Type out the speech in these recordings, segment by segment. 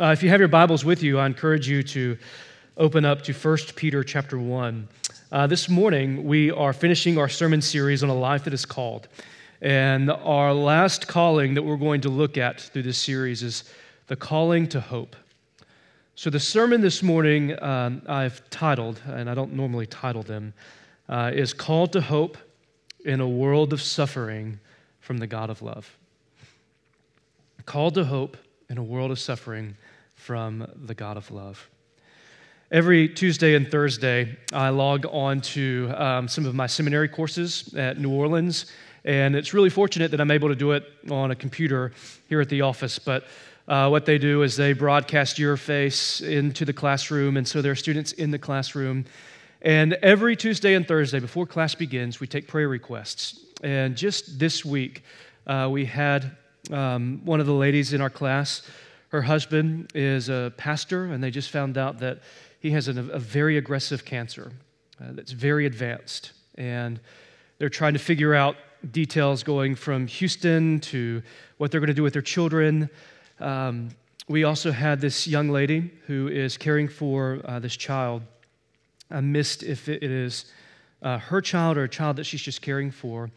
Uh, if you have your Bibles with you, I encourage you to open up to 1 Peter chapter 1. Uh, this morning, we are finishing our sermon series on a life that is called. And our last calling that we're going to look at through this series is the calling to hope. So, the sermon this morning um, I've titled, and I don't normally title them, uh, is Called to Hope in a World of Suffering from the God of Love. Called to Hope in a World of Suffering from the God of love. Every Tuesday and Thursday, I log on to um, some of my seminary courses at New Orleans, and it's really fortunate that I'm able to do it on a computer here at the office. But uh, what they do is they broadcast your face into the classroom, and so there are students in the classroom. And every Tuesday and Thursday, before class begins, we take prayer requests. And just this week, uh, we had um, one of the ladies in our class her husband is a pastor, and they just found out that he has a, a very aggressive cancer uh, that's very advanced. And they're trying to figure out details going from Houston to what they're going to do with their children. Um, we also had this young lady who is caring for uh, this child. I missed if it is uh, her child or a child that she's just caring for.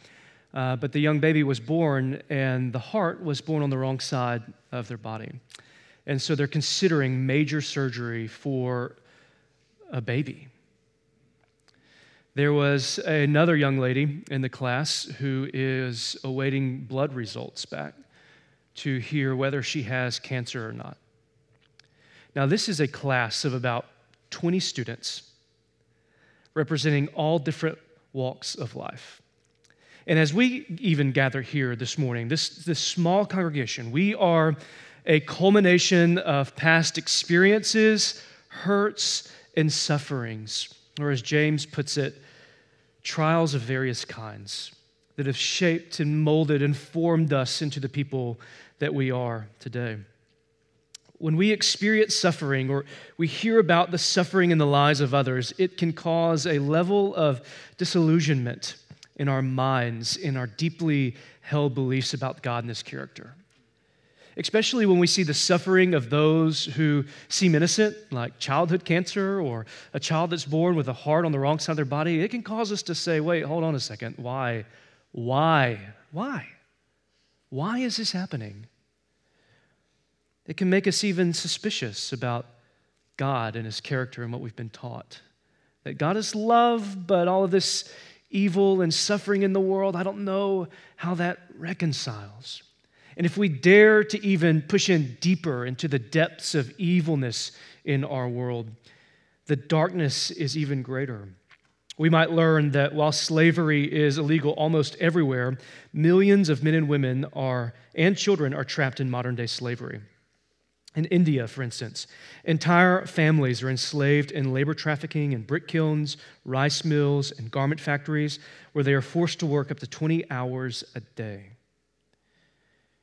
Uh, but the young baby was born, and the heart was born on the wrong side of their body. And so they're considering major surgery for a baby. There was another young lady in the class who is awaiting blood results back to hear whether she has cancer or not. Now, this is a class of about 20 students representing all different walks of life. And as we even gather here this morning, this, this small congregation, we are a culmination of past experiences, hurts, and sufferings, or as James puts it, trials of various kinds that have shaped and molded and formed us into the people that we are today. When we experience suffering or we hear about the suffering in the lives of others, it can cause a level of disillusionment in our minds, in our deeply held beliefs about God and His character especially when we see the suffering of those who seem innocent, like childhood cancer or a child that's born with a heart on the wrong side of their body, it can cause us to say, wait, hold on a second. Why? Why? Why? Why is this happening? It can make us even suspicious about God and his character and what we've been taught. That God is love, but all of this evil and suffering in the world, I don't know how that reconciles. And if we dare to even push in deeper into the depths of evilness in our world, the darkness is even greater. We might learn that while slavery is illegal almost everywhere, millions of men and women are, and children are trapped in modern day slavery. In India, for instance, entire families are enslaved in labor trafficking in brick kilns, rice mills, and garment factories where they are forced to work up to 20 hours a day.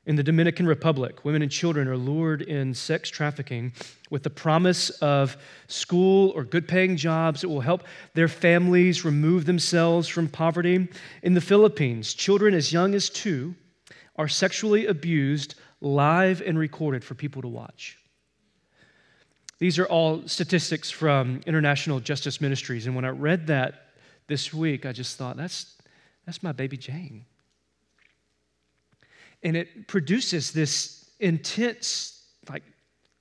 In the Dominican Republic, women and children are lured in sex trafficking with the promise of school or good paying jobs that will help their families remove themselves from poverty. In the Philippines, children as young as two are sexually abused live and recorded for people to watch. These are all statistics from International Justice Ministries. And when I read that this week, I just thought, that's, that's my baby Jane and it produces this intense like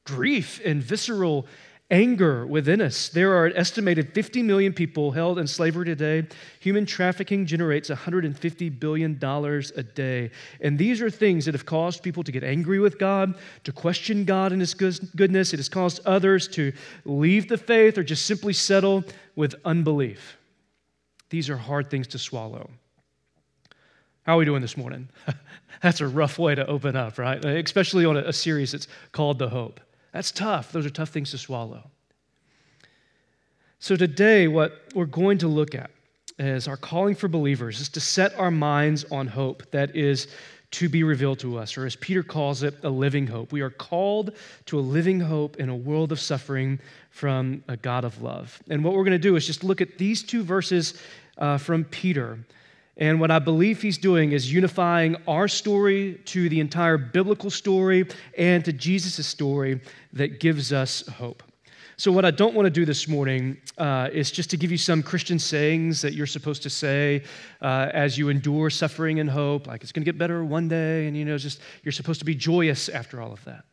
grief and visceral anger within us. There are an estimated 50 million people held in slavery today. Human trafficking generates $150 billion a day. And these are things that have caused people to get angry with God, to question God and His goodness. It has caused others to leave the faith or just simply settle with unbelief. These are hard things to swallow. How are we doing this morning? That's a rough way to open up, right? Especially on a, series that's called The Hope. That's tough. Those are tough things to swallow. So, today, what we're going to look at as our calling for believers is to set our minds on hope that is to be revealed to us, or as Peter calls it, a living hope. We are called to a living hope in a world of suffering from a God of love. And what we're going to do is just look at these two verses uh, from Peter And what I believe he's doing is unifying our story to the entire biblical story and to Jesus' story that gives us hope. So, what I don't want to do this morning uh, is just to give you some Christian sayings that you're supposed to say uh, as you endure suffering and hope, like it's going to get better one day, and you know, just you're supposed to be joyous after all of that.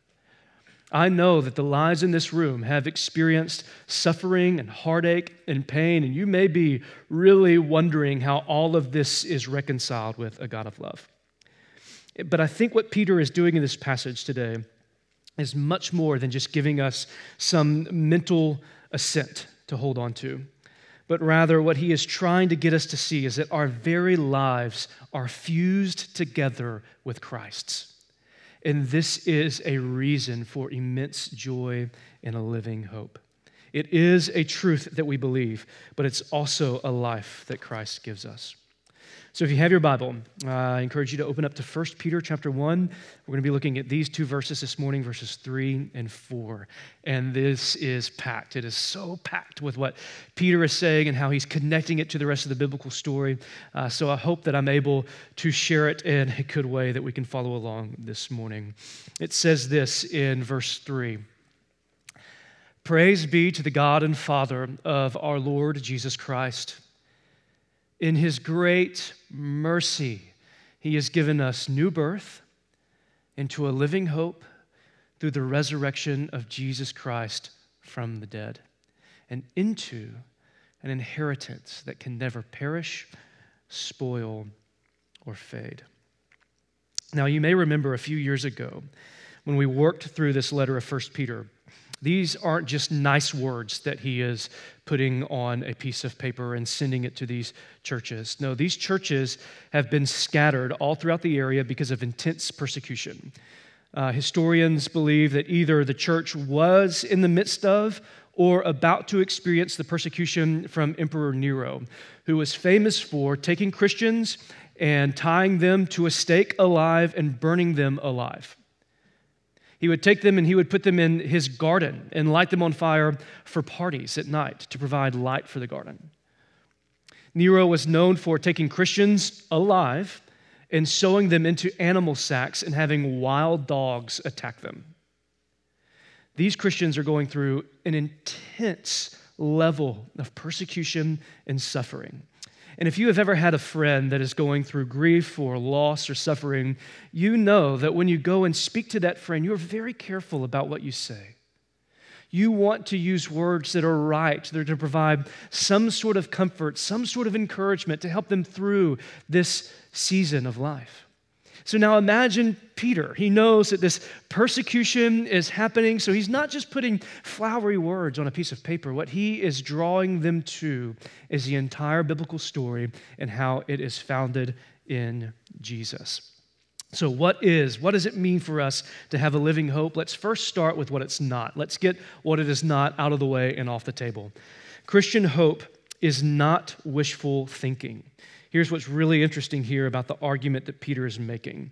I know that the lives in this room have experienced suffering and heartache and pain, and you may be really wondering how all of this is reconciled with a God of love. But I think what Peter is doing in this passage today is much more than just giving us some mental assent to hold on to. But rather, what he is trying to get us to see is that our very lives are fused together with Christ's. And this is a reason for immense joy and a living hope. It is a truth that we believe, but it's also a life that Christ gives us. So if you have your Bible, uh, I encourage you to open up to 1 Peter chapter 1. We're going to be looking at these two verses this morning, verses 3 and 4. And this is packed. It is so packed with what Peter is saying and how he's connecting it to the rest of the biblical story. Uh, so I hope that I'm able to share it in a good way that we can follow along this morning. It says this in verse 3. Praise be to the God and Father of our Lord Jesus Christ in his great mercy, he has given us new birth into a living hope through the resurrection of Jesus Christ from the dead and into an inheritance that can never perish, spoil, or fade. Now, you may remember a few years ago when we worked through this letter of 1 Peter. These aren't just nice words that he is putting on a piece of paper and sending it to these churches. No, these churches have been scattered all throughout the area because of intense persecution. Uh, historians believe that either the church was in the midst of or about to experience the persecution from Emperor Nero, who was famous for taking Christians and tying them to a stake alive and burning them alive. He would take them and he would put them in his garden and light them on fire for parties at night to provide light for the garden. Nero was known for taking Christians alive and sewing them into animal sacks and having wild dogs attack them. These Christians are going through an intense level of persecution and suffering. And if you have ever had a friend that is going through grief or loss or suffering, you know that when you go and speak to that friend, you're very careful about what you say. You want to use words that are right, that are to provide some sort of comfort, some sort of encouragement to help them through this season of life. So now imagine Peter. He knows that this persecution is happening, so he's not just putting flowery words on a piece of paper. What he is drawing them to is the entire biblical story and how it is founded in Jesus. So, what is, what does it mean for us to have a living hope? Let's first start with what it's not. Let's get what it is not out of the way and off the table. Christian hope is not wishful thinking. Here's what's really interesting here about the argument that Peter is making.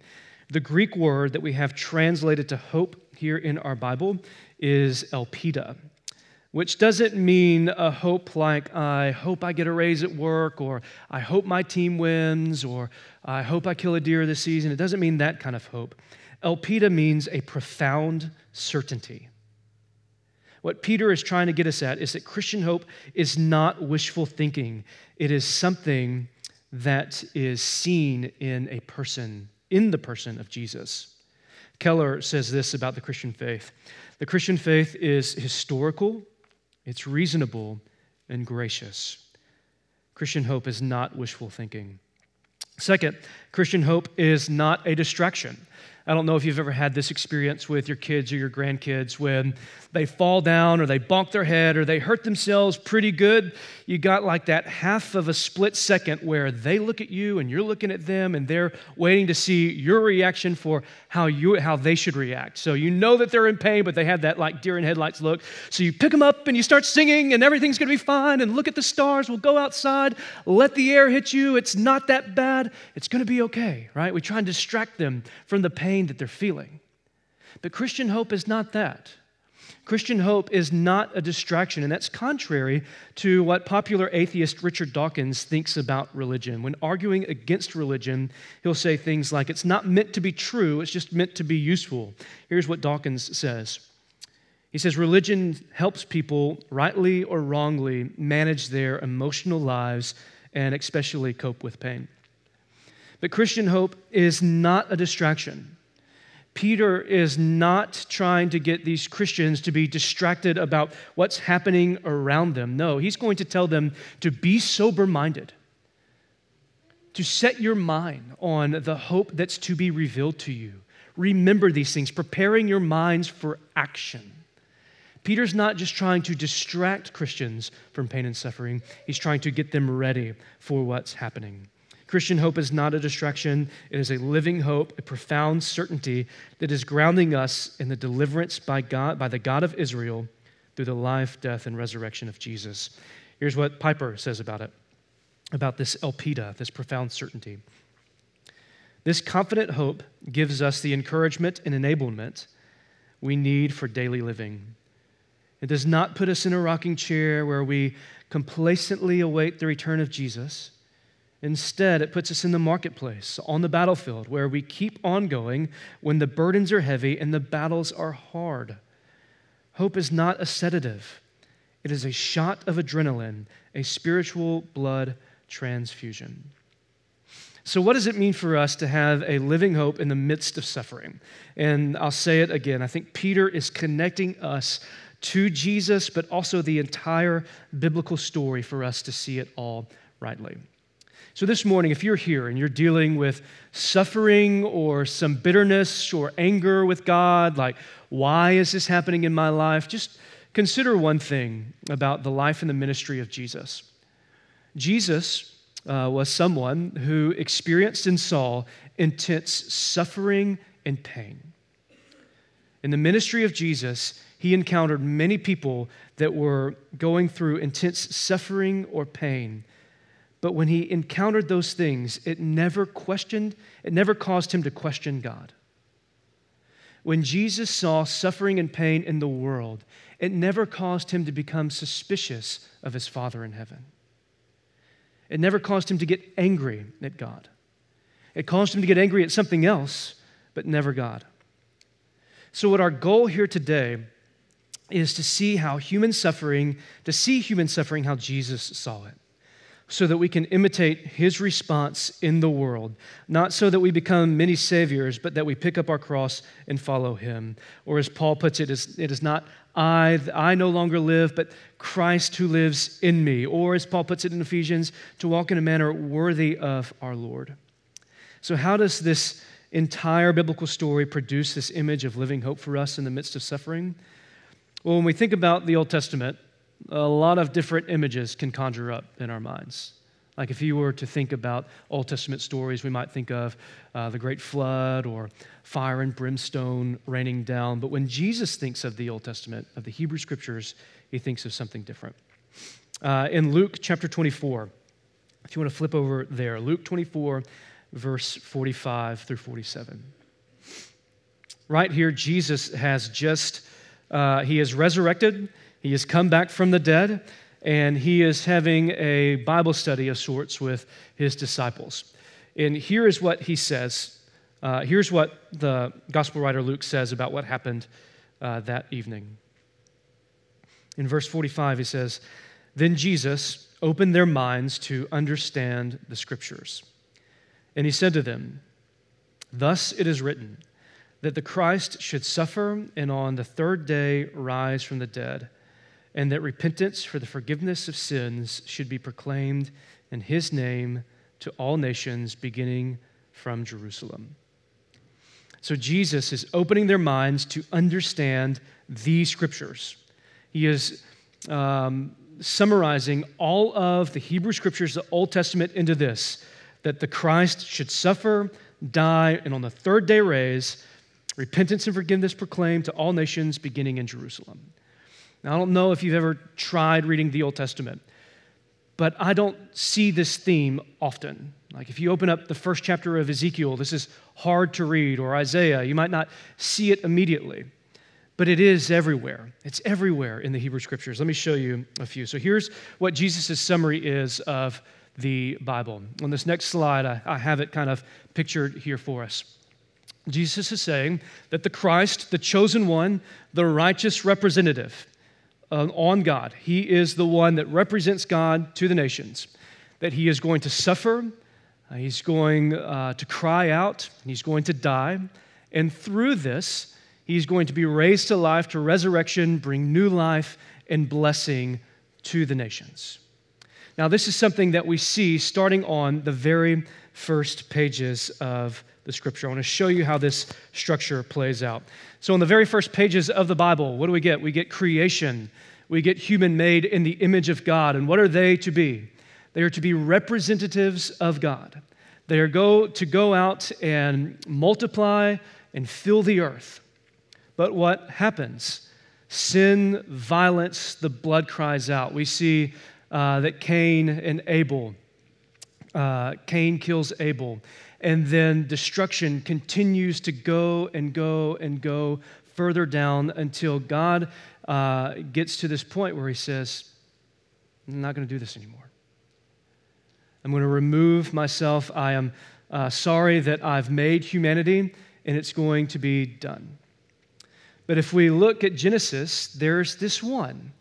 The Greek word that we have translated to hope here in our Bible is elpida, which doesn't mean a hope like I hope I get a raise at work or I hope my team wins or I hope I kill a deer this season. It doesn't mean that kind of hope. Elpida means a profound certainty. What Peter is trying to get us at is that Christian hope is not wishful thinking, it is something that is seen in a person, in the person of Jesus. Keller says this about the Christian faith the Christian faith is historical, it's reasonable, and gracious. Christian hope is not wishful thinking. Second, Christian hope is not a distraction. I don't know if you've ever had this experience with your kids or your grandkids when they fall down or they bonk their head or they hurt themselves pretty good. You got like that half of a split second where they look at you and you're looking at them and they're waiting to see your reaction for how you how they should react. So you know that they're in pain, but they have that like deer in headlights look. So you pick them up and you start singing and everything's going to be fine and look at the stars. We'll go outside, let the air hit you. It's not that bad. It's going to be okay, right? We try and distract them from the pain that they're feeling. But Christian hope is not that. Christian hope is not a distraction, and that's contrary to what popular atheist Richard Dawkins thinks about religion. When arguing against religion, he'll say things like, It's not meant to be true, it's just meant to be useful. Here's what Dawkins says He says, Religion helps people, rightly or wrongly, manage their emotional lives and especially cope with pain. But Christian hope is not a distraction. Peter is not trying to get these Christians to be distracted about what's happening around them. No, he's going to tell them to be sober minded, to set your mind on the hope that's to be revealed to you. Remember these things, preparing your minds for action. Peter's not just trying to distract Christians from pain and suffering, he's trying to get them ready for what's happening. Christian hope is not a distraction, it is a living hope, a profound certainty that is grounding us in the deliverance by God, by the God of Israel through the life, death, and resurrection of Jesus. Here's what Piper says about it, about this elpida, this profound certainty. This confident hope gives us the encouragement and enablement we need for daily living. It does not put us in a rocking chair where we complacently await the return of Jesus. Instead, it puts us in the marketplace, on the battlefield, where we keep on going when the burdens are heavy and the battles are hard. Hope is not a sedative, it is a shot of adrenaline, a spiritual blood transfusion. So, what does it mean for us to have a living hope in the midst of suffering? And I'll say it again. I think Peter is connecting us to Jesus, but also the entire biblical story for us to see it all rightly. So, this morning, if you're here and you're dealing with suffering or some bitterness or anger with God, like, why is this happening in my life? Just consider one thing about the life and the ministry of Jesus. Jesus uh, was someone who experienced and saw intense suffering and pain. In the ministry of Jesus, he encountered many people that were going through intense suffering or pain but when he encountered those things, it never questioned, it never caused him to question God. When Jesus saw suffering and pain in the world, it never caused him to become suspicious of his Father in heaven. It never caused him to get angry at God. It caused him to get angry at something else, but never God. So, what our goal here today is to see how human suffering, to see human suffering how Jesus saw it so that we can imitate his response in the world. Not so that we become many saviors, but that we pick up our cross and follow him. Or as Paul puts it, it is not I, I no longer live, but Christ who lives in me. Or as Paul puts it in Ephesians, to walk in a manner worthy of our Lord. So, how does this entire biblical story produce this image of living hope for us in the midst of suffering? Well, when we think about the Old Testament, a lot of different images can conjure up in our minds. Like if you were to think about Old Testament stories, we might think of uh, the great flood or fire and brimstone raining down. But when Jesus thinks of the Old Testament, of the Hebrew scriptures, he thinks of something different. Uh, in Luke chapter 24, if you want to flip over there, Luke 24, verse 45 through 47. Right here, Jesus has just, uh, he is resurrected he has come back from the dead, and he is having a Bible study of sorts with his disciples. And here is what he says. Uh, here's what the gospel writer Luke says about what happened uh, that evening. In verse 45, he says, Then Jesus opened their minds to understand the scriptures. And he said to them, Thus it is written, that the Christ should suffer and on the third day rise from the dead and that repentance for the forgiveness of sins should be proclaimed in his name to all nations, beginning from Jerusalem. So Jesus is opening their minds to understand these scriptures. He is um, summarizing all of the Hebrew scriptures, the Old Testament, into this that the Christ should suffer, die, and on the third day raise, repentance and forgiveness proclaimed to all nations, beginning in Jerusalem. Now, I don't know if you've ever tried reading the Old Testament, but I don't see this theme often. Like if you open up the first chapter of Ezekiel, this is hard to read, or Isaiah, you might not see it immediately. but it is everywhere. It's everywhere in the Hebrew Scriptures. Let me show you a few. So here's what Jesus' summary is of the Bible. On this next slide, I, I have it kind of pictured here for us. Jesus is saying that the Christ, the chosen one, the righteous representative uh, on God, he is the one that represents God to the nations, that he is going to suffer, uh, he's going uh, to cry out, and he's going to die. And through this, he's going to be raised to life, to resurrection, bring new life and blessing to the nations. Now, this is something that we see starting on the very first pages of the scripture. I want to show you how this structure plays out. So, in the very first pages of the Bible, what do we get? We get creation, we get human made in the image of God. And what are they to be? They are to be representatives of God. They are go, to go out and multiply and fill the earth. But what happens? Sin, violence, the blood cries out. We see uh, that Cain and Abel, uh, Cain kills Abel, and then destruction continues to go and go and go further down until God uh, gets to this point where he says, I'm not going to do this anymore. I'm going to remove myself. I am uh, sorry that I've made humanity, and it's going to be done. But if we look at Genesis, there's this one.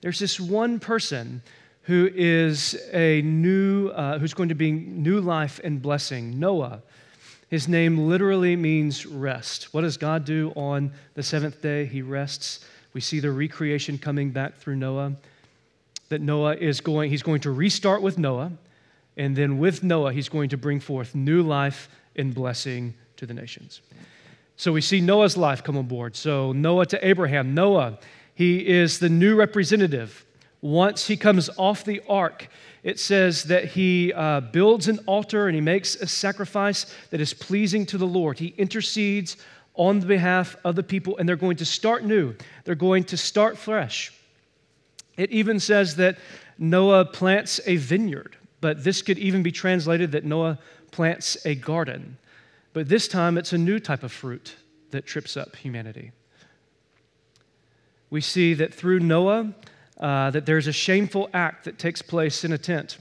There's this one person who is a new, uh, who's going to be new life and blessing, Noah. His name literally means rest. What does God do on the seventh day? He rests. We see the recreation coming back through Noah. That Noah is going, he's going to restart with Noah. And then with Noah, he's going to bring forth new life and blessing to the nations. So we see Noah's life come on board. So Noah to Abraham. Noah, he is the new representative. Once he comes off the ark, it says that he uh, builds an altar and he makes a sacrifice that is pleasing to the Lord. He intercedes on the behalf of the people, and they're going to start new. They're going to start fresh. It even says that Noah plants a vineyard but this could even be translated that Noah plants a garden. But this time it's a new type of fruit that trips up humanity. We see that through Noah, uh, that there's a shameful act that takes place in a tent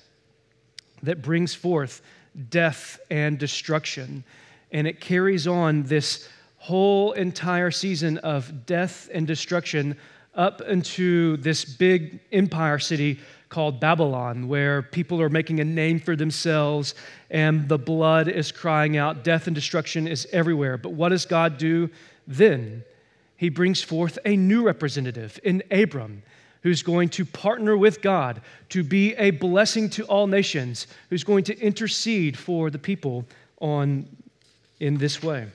that brings forth death and destruction. And it carries on this whole entire season of death and destruction up into this big empire city called Babylon, where people are making a name for themselves and the blood is crying out. Death and destruction is everywhere. But what does God do then? He brings forth a new representative in Abram, who's going to partner with God to be a blessing to all nations, who's going to intercede for the people on in this way.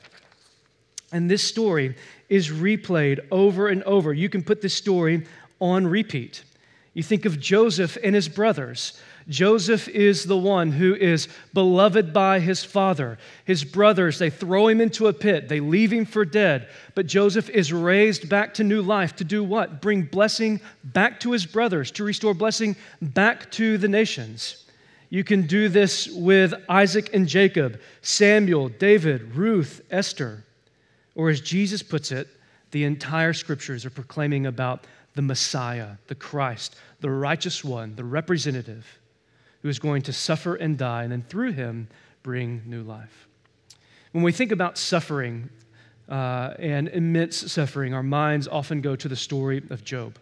And this story is replayed over and over. You can put this story on repeat. You think of Joseph and his brothers. Joseph is the one who is beloved by his father. His brothers, they throw him into a pit, they leave him for dead. But Joseph is raised back to new life to do what? Bring blessing back to his brothers, to restore blessing back to the nations. You can do this with Isaac and Jacob, Samuel, David, Ruth, Esther. Or as Jesus puts it, the entire scriptures are proclaiming about the Messiah, the Christ, the righteous one, the representative who is going to suffer and die, and then through him bring new life. When we think about suffering uh, and immense suffering, our minds often go to the story of Job.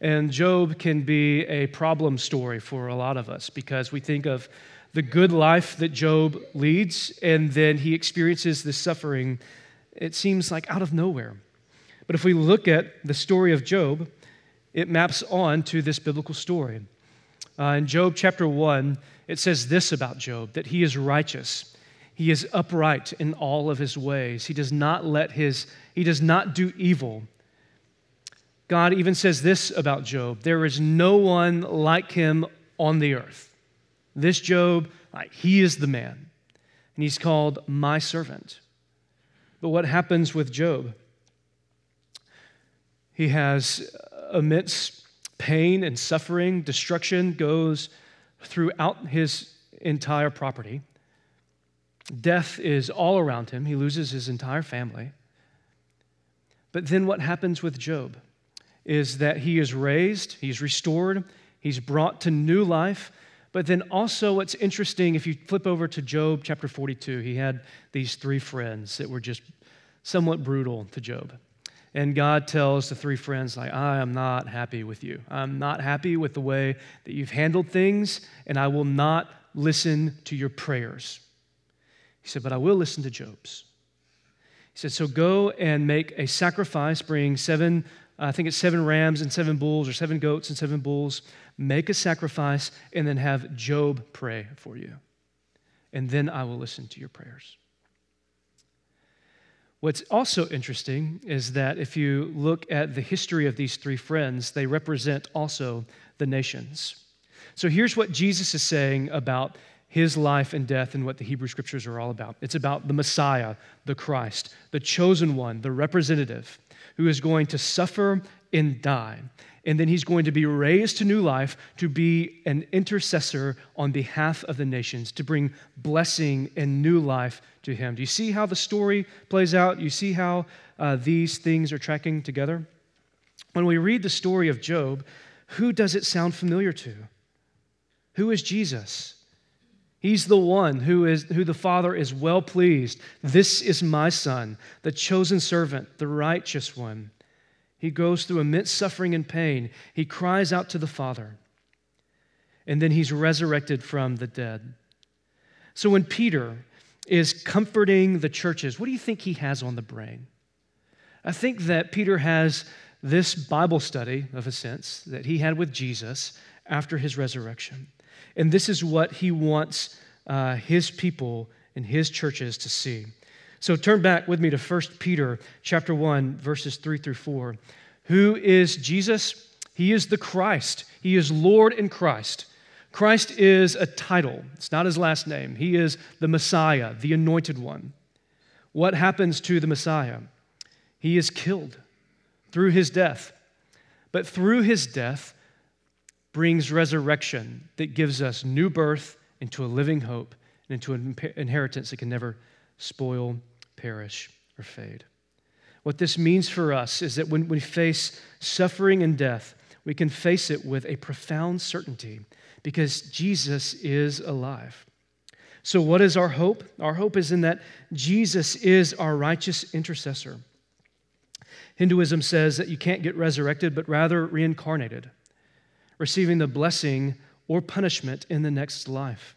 And Job can be a problem story for a lot of us because we think of the good life that Job leads, and then he experiences this suffering, it seems like out of nowhere. But if we look at the story of Job, it maps on to this biblical story. Uh, in Job chapter 1, it says this about Job that he is righteous. He is upright in all of his ways. He does not let his, he does not do evil. God even says this about Job there is no one like him on the earth. This Job, like, he is the man, and he's called my servant. But what happens with Job? He has amidst pain and suffering, destruction goes throughout his entire property. Death is all around him. He loses his entire family. But then what happens with Job is that he is raised, he's restored, he's brought to new life. But then also, what's interesting, if you flip over to Job chapter 42, he had these three friends that were just somewhat brutal to Job. And God tells the three friends, like, I am not happy with you. I'm not happy with the way that you've handled things, and I will not listen to your prayers. He said, But I will listen to Job's. He said, So go and make a sacrifice, bring seven, I think it's seven rams and seven bulls, or seven goats and seven bulls. Make a sacrifice, and then have Job pray for you. And then I will listen to your prayers. What's also interesting is that if you look at the history of these three friends, they represent also the nations. So here's what Jesus is saying about his life and death and what the Hebrew scriptures are all about. It's about the Messiah, the Christ, the chosen one, the representative, who is going to suffer and die and then he's going to be raised to new life to be an intercessor on behalf of the nations, to bring blessing and new life to him. Do you see how the story plays out? You see how uh, these things are tracking together? When we read the story of Job, who does it sound familiar to? Who is Jesus? He's the one who, is, who the Father is well pleased. This is my Son, the chosen servant, the righteous one. He goes through immense suffering and pain. He cries out to the Father. And then he's resurrected from the dead. So when Peter is comforting the churches, what do you think he has on the brain? I think that Peter has this Bible study, of a sense, that he had with Jesus after his resurrection. And this is what he wants uh, his people and his churches to see. So turn back with me to 1 Peter chapter 1 verses 3 through 4. Who is Jesus? He is the Christ. He is Lord in Christ. Christ is a title. It's not his last name. He is the Messiah, the anointed one. What happens to the Messiah? He is killed through his death. But through his death brings resurrection that gives us new birth into a living hope and into an inheritance that can never spoil perish, or fade. What this means for us is that when we face suffering and death, we can face it with a profound certainty because Jesus is alive. So, what is our hope? Our hope is in that Jesus is our righteous intercessor. Hinduism says that you can't get resurrected, but rather reincarnated, receiving the blessing or punishment in the next life.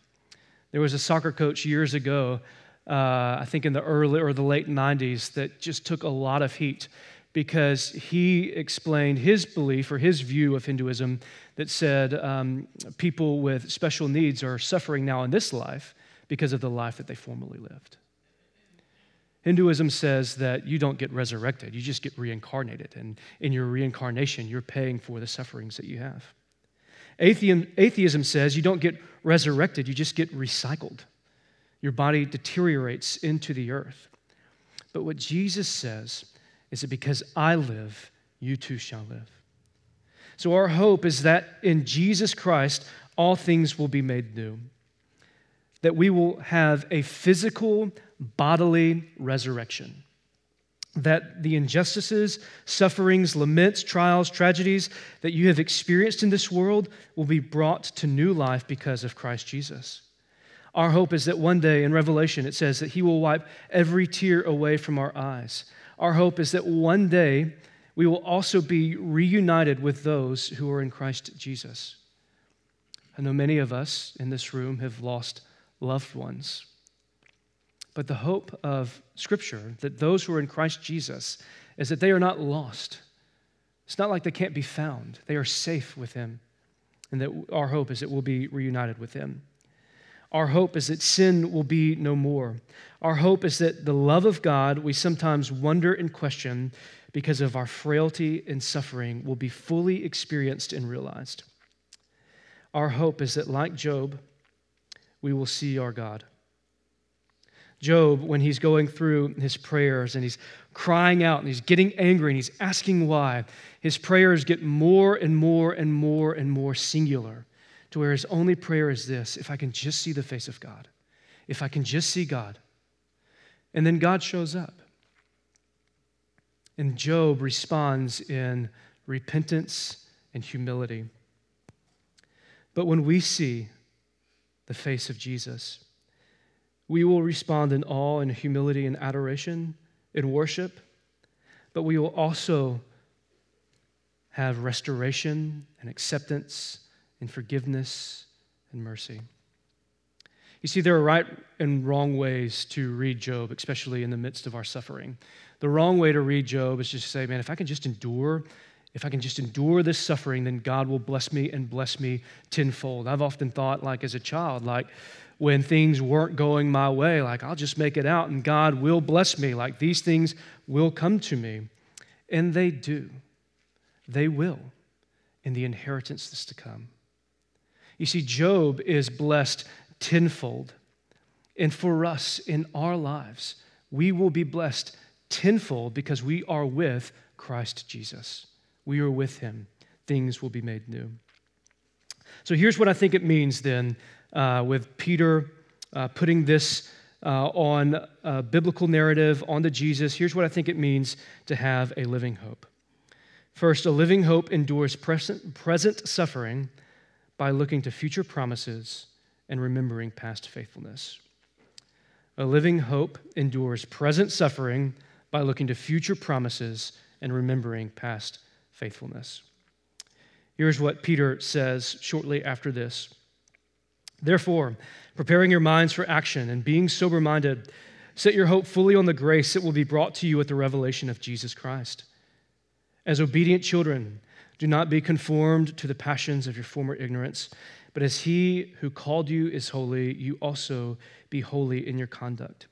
There was a soccer coach years ago uh, I think in the early or the late 90s, that just took a lot of heat because he explained his belief or his view of Hinduism that said um, people with special needs are suffering now in this life because of the life that they formerly lived. Hinduism says that you don't get resurrected, you just get reincarnated. And in your reincarnation, you're paying for the sufferings that you have. Atheism, atheism says you don't get resurrected, you just get recycled your body deteriorates into the earth. But what Jesus says is that because I live, you too shall live. So our hope is that in Jesus Christ, all things will be made new. That we will have a physical, bodily resurrection. That the injustices, sufferings, laments, trials, tragedies that you have experienced in this world will be brought to new life because of Christ Jesus. Our hope is that one day in Revelation it says that He will wipe every tear away from our eyes. Our hope is that one day we will also be reunited with those who are in Christ Jesus. I know many of us in this room have lost loved ones. But the hope of Scripture, that those who are in Christ Jesus, is that they are not lost. It's not like they can't be found, they are safe with Him. And that our hope is that we'll be reunited with Him. Our hope is that sin will be no more. Our hope is that the love of God we sometimes wonder and question because of our frailty and suffering will be fully experienced and realized. Our hope is that, like Job, we will see our God. Job, when he's going through his prayers and he's crying out and he's getting angry and he's asking why, his prayers get more and more and more and more singular to where his only prayer is this if I can just see the face of God, if I can just see God. And then God shows up. And Job responds in repentance and humility. But when we see the face of Jesus, we will respond in awe and humility and adoration in worship, but we will also have restoration and acceptance and forgiveness and mercy. You see, there are right and wrong ways to read Job, especially in the midst of our suffering. The wrong way to read Job is just to say, man, if I can just endure, if I can just endure this suffering, then God will bless me and bless me tenfold. I've often thought, like as a child, like when things weren't going my way, like I'll just make it out and God will bless me, like these things will come to me. And they do. They will in the inheritance that's to come. You see, Job is blessed tenfold. And for us in our lives, we will be blessed tenfold because we are with Christ Jesus. We are with him. Things will be made new. So here's what I think it means then uh, with Peter uh, putting this uh, on a biblical narrative onto Jesus. Here's what I think it means to have a living hope. First, a living hope endures present, present suffering by looking to future promises and remembering past faithfulness. A living hope endures present suffering by looking to future promises and remembering past faithfulness. Here's what Peter says shortly after this Therefore, preparing your minds for action and being sober minded, set your hope fully on the grace that will be brought to you at the revelation of Jesus Christ. As obedient children, do not be conformed to the passions of your former ignorance, but as he who called you is holy, you also be holy in your conduct.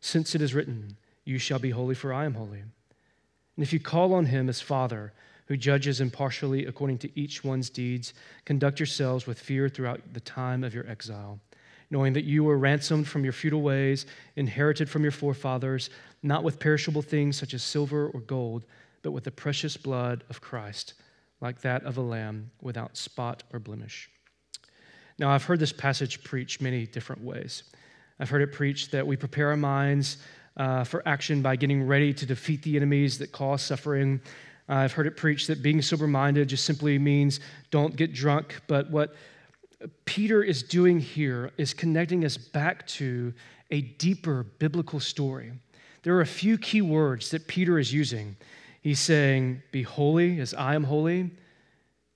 Since it is written, You shall be holy, for I am holy. And if you call on him as Father, who judges impartially according to each one's deeds, conduct yourselves with fear throughout the time of your exile, knowing that you were ransomed from your futile ways, inherited from your forefathers, not with perishable things such as silver or gold but with the precious blood of Christ, like that of a lamb without spot or blemish. Now, I've heard this passage preached many different ways. I've heard it preached that we prepare our minds uh, for action by getting ready to defeat the enemies that cause suffering. Uh, I've heard it preached that being sober minded just simply means don't get drunk. But what Peter is doing here is connecting us back to a deeper biblical story. There are a few key words that Peter is using He's saying, Be holy as I am holy.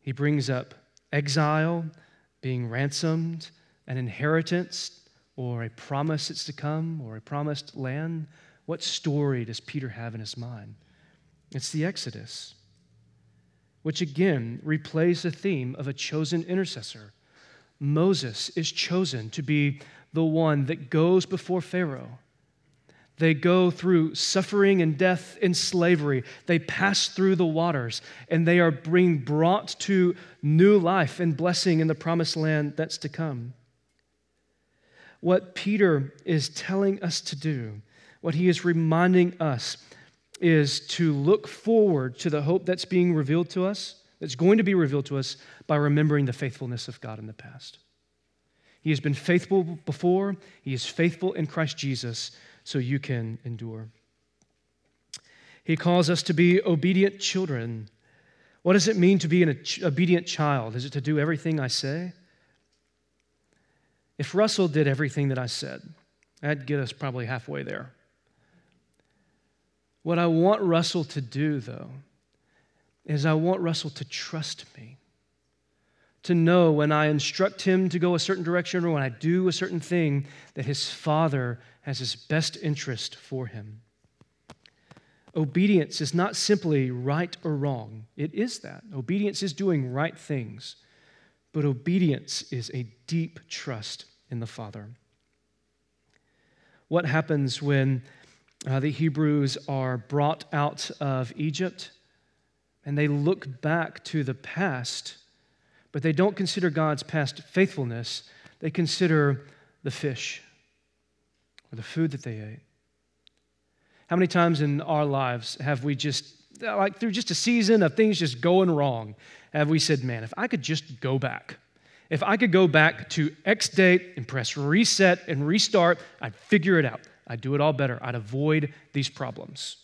He brings up exile, being ransomed, an inheritance, or a promise that's to come, or a promised land. What story does Peter have in his mind? It's the Exodus, which again replays the theme of a chosen intercessor. Moses is chosen to be the one that goes before Pharaoh they go through suffering and death in slavery. They pass through the waters and they are being brought to new life and blessing in the promised land that's to come. What Peter is telling us to do, what he is reminding us, is to look forward to the hope that's being revealed to us, that's going to be revealed to us by remembering the faithfulness of God in the past. He has been faithful before, he is faithful in Christ Jesus so you can endure. He calls us to be obedient children. What does it mean to be an obedient child? Is it to do everything I say? If Russell did everything that I said, that'd get us probably halfway there. What I want Russell to do, though, is I want Russell to trust me to know when I instruct him to go a certain direction or when I do a certain thing that his father has his best interest for him. Obedience is not simply right or wrong, it is that. Obedience is doing right things, but obedience is a deep trust in the Father. What happens when uh, the Hebrews are brought out of Egypt and they look back to the past? but they don't consider God's past faithfulness. They consider the fish or the food that they ate. How many times in our lives have we just, like through just a season of things just going wrong, have we said, man, if I could just go back, if I could go back to X date and press reset and restart, I'd figure it out. I'd do it all better. I'd avoid these problems.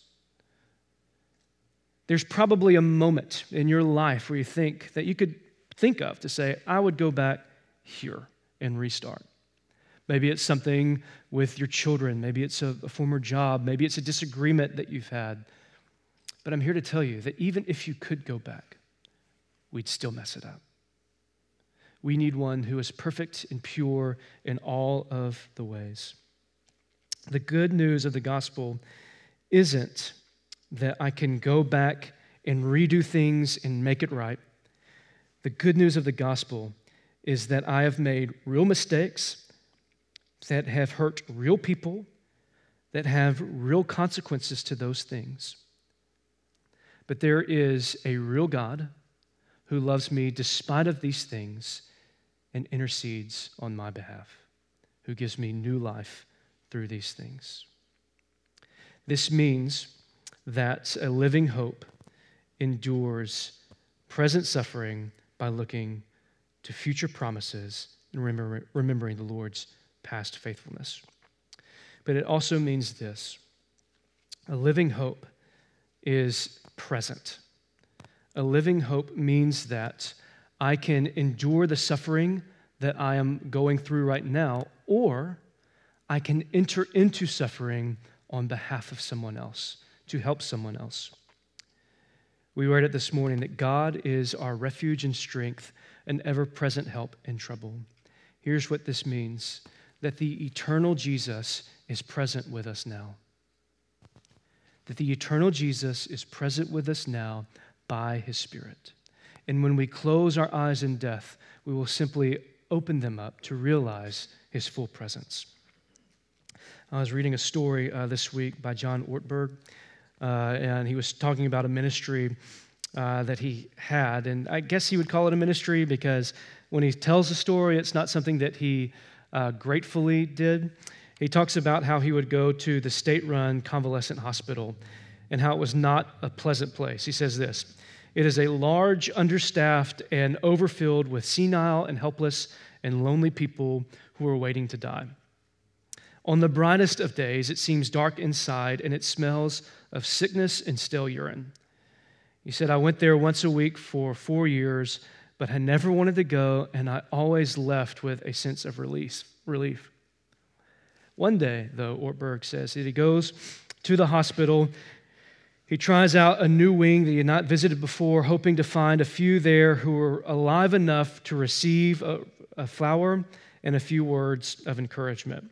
there's probably a moment in your life where you think that you could think of to say, I would go back here and restart. Maybe it's something with your children. Maybe it's a, a, former job. Maybe it's a disagreement that you've had. But I'm here to tell you that even if you could go back, we'd still mess it up. We need one who is perfect and pure in all of the ways. The good news of the gospel isn't that I can go back and redo things and make it right. The good news of the gospel is that I have made real mistakes that have hurt real people, that have real consequences to those things. But there is a real God who loves me despite of these things and intercedes on my behalf, who gives me new life through these things. This means that a living hope endures present suffering by looking to future promises and remember, remembering the Lord's past faithfulness. But it also means this a living hope is present. A living hope means that I can endure the suffering that I am going through right now, or I can enter into suffering on behalf of someone else, to help someone else. We read it this morning that God is our refuge and strength, an ever present help in trouble. Here's what this means that the eternal Jesus is present with us now. That the eternal Jesus is present with us now by his Spirit. And when we close our eyes in death, we will simply open them up to realize his full presence. I was reading a story uh, this week by John Ortberg, uh, and he was talking about a ministry uh, that he had. And I guess he would call it a ministry because when he tells the story, it's not something that he uh, gratefully did. He talks about how he would go to the state run convalescent hospital and how it was not a pleasant place. He says this It is a large, understaffed, and overfilled with senile and helpless and lonely people who are waiting to die. On the brightest of days, it seems dark inside and it smells of sickness and stale urine. He said, I went there once a week for four years but I never wanted to go, and I always left with a sense of release, relief. One day, though, Ortberg says, that he goes to the hospital. He tries out a new wing that he had not visited before, hoping to find a few there who were alive enough to receive a, a flower and a few words of encouragement.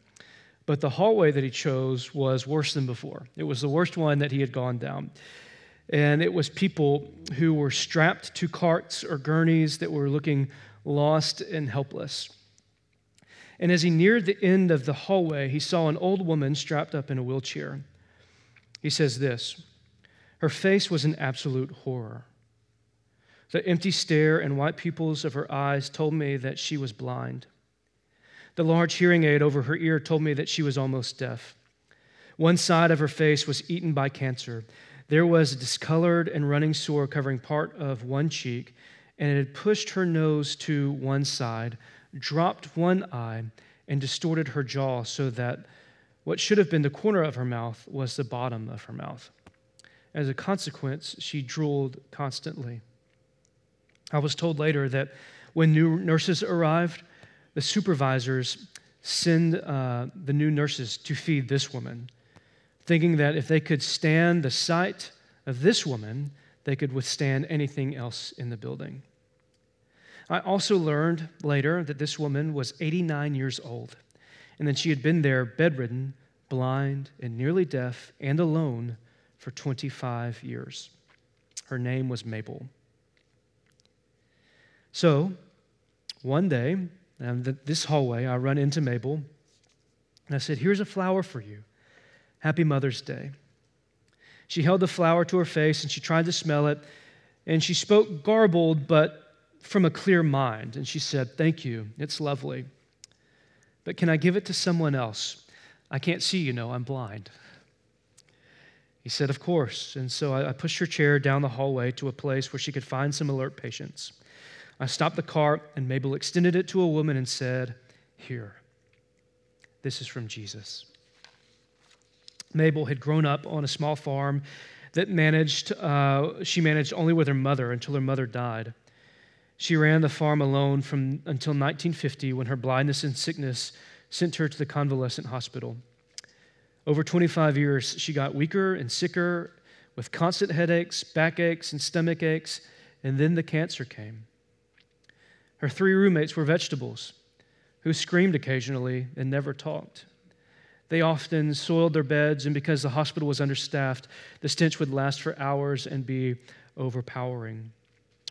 But the hallway that he chose was worse than before. It was the worst one that he had gone down and it was people who were strapped to carts or gurneys that were looking lost and helpless. And as he neared the end of the hallway, he saw an old woman strapped up in a wheelchair. He says this Her face was an absolute horror. The empty stare and white pupils of her eyes told me that she was blind. The large hearing aid over her ear told me that she was almost deaf. One side of her face was eaten by cancer, there was a discolored and running sore covering part of one cheek, and it had pushed her nose to one side, dropped one eye, and distorted her jaw so that what should have been the corner of her mouth was the bottom of her mouth. As a consequence, she drooled constantly. I was told later that when new nurses arrived, the supervisors send uh, the new nurses to feed this woman thinking that if they could stand the sight of this woman, they could withstand anything else in the building. I also learned later that this woman was 89 years old and that she had been there bedridden, blind, and nearly deaf and alone for 25 years. Her name was Mabel. So, one day, um, in this hallway, I run into Mabel and I said, Here's a flower for you. Happy Mother's Day. She held the flower to her face and she tried to smell it, and she spoke garbled, but from a clear mind. And she said, Thank you, it's lovely. But can I give it to someone else? I can't see, you know, I'm blind. He said, Of course. And so I pushed her chair down the hallway to a place where she could find some alert patients. I stopped the car, and Mabel extended it to a woman and said, Here, this is from Jesus. Mabel had grown up on a small farm that managed, uh, she managed only with her mother until her mother died. She ran the farm alone from until 1950 when her blindness and sickness sent her to the convalescent hospital. Over 25 years, she got weaker and sicker with constant headaches, backaches, and stomach aches, and then the cancer came. Her three roommates were vegetables who screamed occasionally and never talked. They often soiled their beds, and because the hospital was understaffed, the stench would last for hours and be overpowering.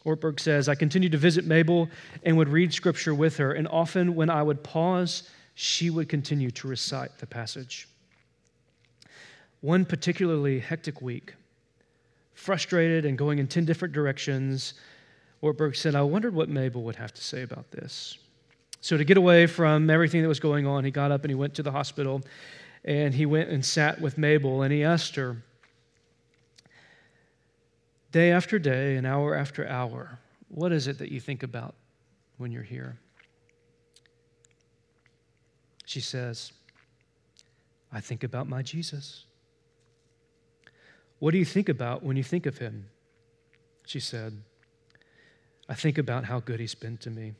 Ortberg says, I continued to visit Mabel and would read scripture with her, and often when I would pause, she would continue to recite the passage. One particularly hectic week, frustrated and going in 10 different directions, Ortberg said, I wondered what Mabel would have to say about this. So, to get away from everything that was going on, he got up and he went to the hospital and he went and sat with Mabel and he asked her, day after day and hour after hour, what is it that you think about when you're here? She says, I think about my Jesus. What do you think about when you think of him? She said, I think about how good he's been to me.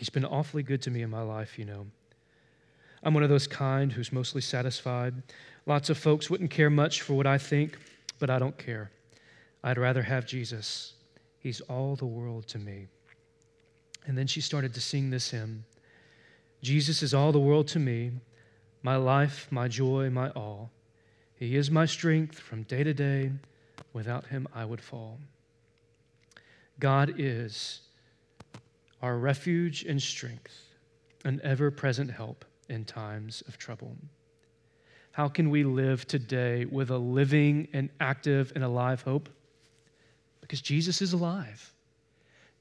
He's been awfully good to me in my life, you know. I'm one of those kind who's mostly satisfied. Lots of folks wouldn't care much for what I think, but I don't care. I'd rather have Jesus. He's all the world to me. And then she started to sing this hymn Jesus is all the world to me, my life, my joy, my all. He is my strength from day to day. Without him, I would fall. God is our refuge and strength, an ever present help in times of trouble. How can we live today with a living and active and alive hope? Because Jesus is alive.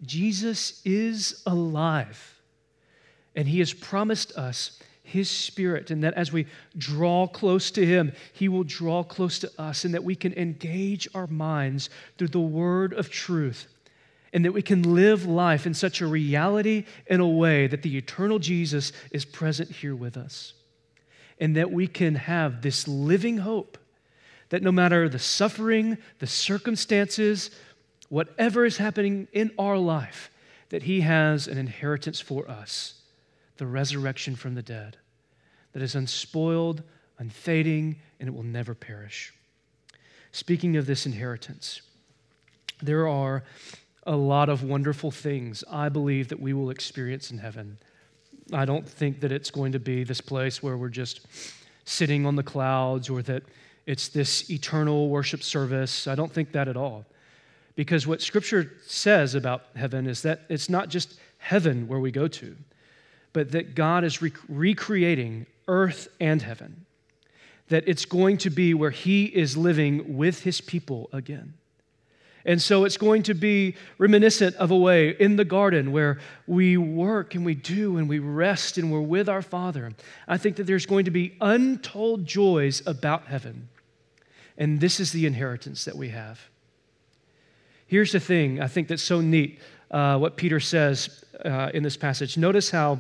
Jesus is alive. And he has promised us his spirit, and that as we draw close to him, he will draw close to us, and that we can engage our minds through the word of truth and that we can live life in such a reality in a way that the eternal Jesus is present here with us. And that we can have this living hope that no matter the suffering, the circumstances, whatever is happening in our life, that He has an inheritance for us the resurrection from the dead that is unspoiled, unfading, and it will never perish. Speaking of this inheritance, there are a lot of wonderful things I believe that we will experience in heaven. I don't think that it's going to be this place where we're just sitting on the clouds or that it's this eternal worship service. I don't think that at all. Because what Scripture says about heaven is that it's not just heaven where we go to, but that God is rec- recreating earth and heaven. That it's going to be where He is living with His people again. And so it's going to be reminiscent of a way in the garden where we work and we do and we rest and we're with our Father. I think that there's going to be untold joys about heaven. And this is the inheritance that we have. Here's the thing I think that's so neat uh, what Peter says uh, in this passage. Notice how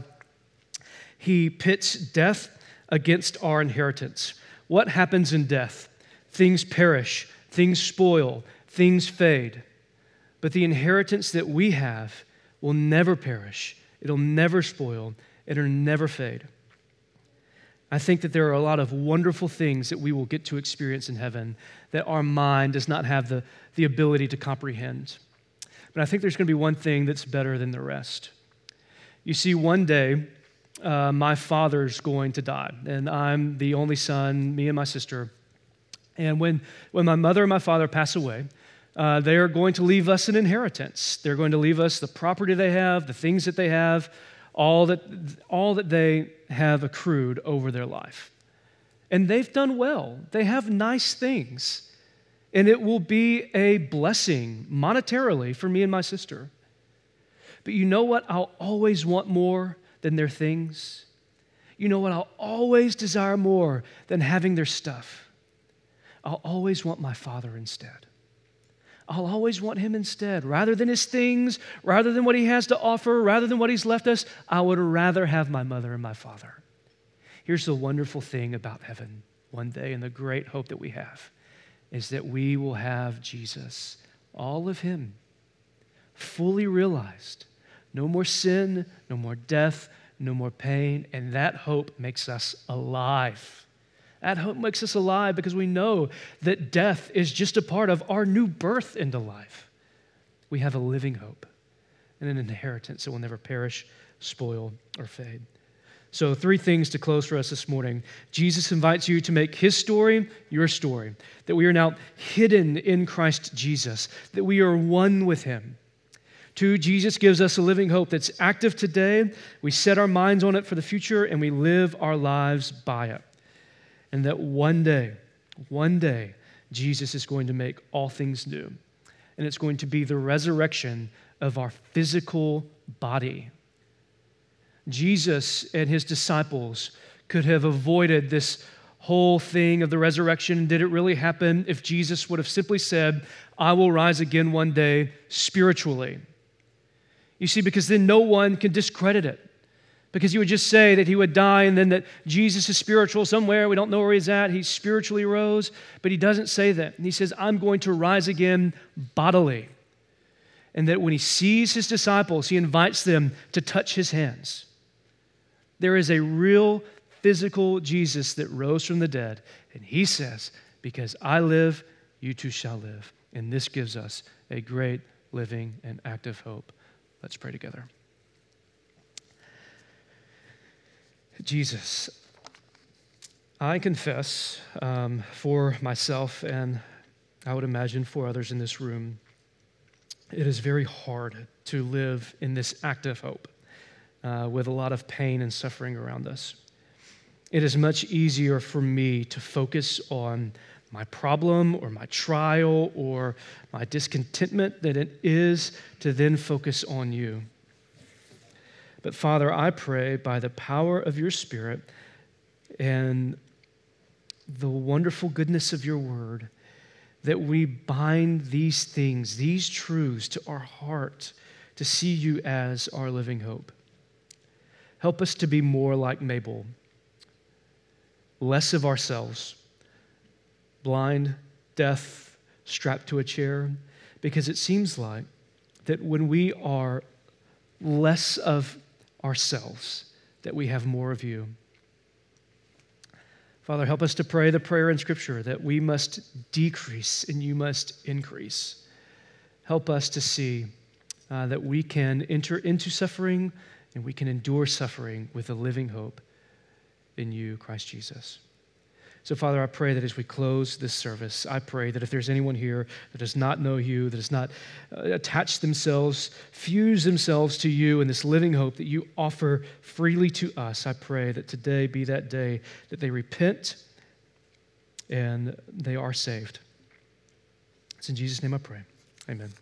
he pits death against our inheritance. What happens in death? Things perish, things spoil, things fade, but the inheritance that we have will never perish, it'll never spoil, it'll never fade. I think that there are a lot of wonderful things that we will get to experience in heaven that our mind does not have the, the ability to comprehend. But I think there's going to be one thing that's better than the rest. You see, one day, uh, my father's going to die, and I'm the only son, me and my sister. And when, when my mother and my father pass away, uh, they are going to leave us an inheritance. They're going to leave us the property they have, the things that they have, all that, all that they have accrued over their life. And they've done well, they have nice things. And it will be a blessing monetarily for me and my sister. But you know what? I'll always want more than their things. You know what? I'll always desire more than having their stuff. I'll always want my father instead. I'll always want him instead. Rather than his things, rather than what he has to offer, rather than what he's left us, I would rather have my mother and my father. Here's the wonderful thing about heaven one day and the great hope that we have is that we will have Jesus, all of Him, fully realized. No more sin, no more death, no more pain, and that hope makes us alive. That hope makes us alive because we know that death is just a part of our new birth into life. We have a living hope and an inheritance that will never perish, spoil, or fade. So, three things to close for us this morning. Jesus invites you to make his story your story, that we are now hidden in Christ Jesus, that we are one with him. Two, Jesus gives us a living hope that's active today. We set our minds on it for the future and we live our lives by it. And that one day, one day, Jesus is going to make all things new. And it's going to be the resurrection of our physical body Jesus and his disciples could have avoided this whole thing of the resurrection. Did it really happen if Jesus would have simply said, I will rise again one day spiritually? You see, because then no one can discredit it. Because he would just say that he would die and then that Jesus is spiritual somewhere. We don't know where he's at. He spiritually rose, but he doesn't say that. And he says, I'm going to rise again bodily. And that when he sees his disciples, he invites them to touch his hands. There is a real physical Jesus that rose from the dead. And he says, Because I live, you too shall live. And this gives us a great living and active hope. Let's pray together. Jesus, I confess um, for myself and I would imagine for others in this room, it is very hard to live in this active hope uh, with a lot of pain and suffering around us. It is much easier for me to focus on my problem or my trial or my discontentment than it is to then focus on you. But Father, I pray by the power of your Spirit and the wonderful goodness of your word that we bind these things, these truths to our heart to see you as our living hope. Help us to be more like Mabel, less of ourselves, blind, deaf, strapped to a chair, because it seems like that when we are less of ourselves, that we have more of you. Father, help us to pray the prayer in Scripture that we must decrease and you must increase. Help us to see uh, that we can enter into suffering and we can endure suffering with a living hope in you, Christ Jesus. So, Father, I pray that as we close this service, I pray that if there's anyone here that does not know you, that does not uh, attach themselves, fuse themselves to you in this living hope that you offer freely to us, I pray that today be that day that they repent and they are saved. It's in Jesus' name I pray. Amen.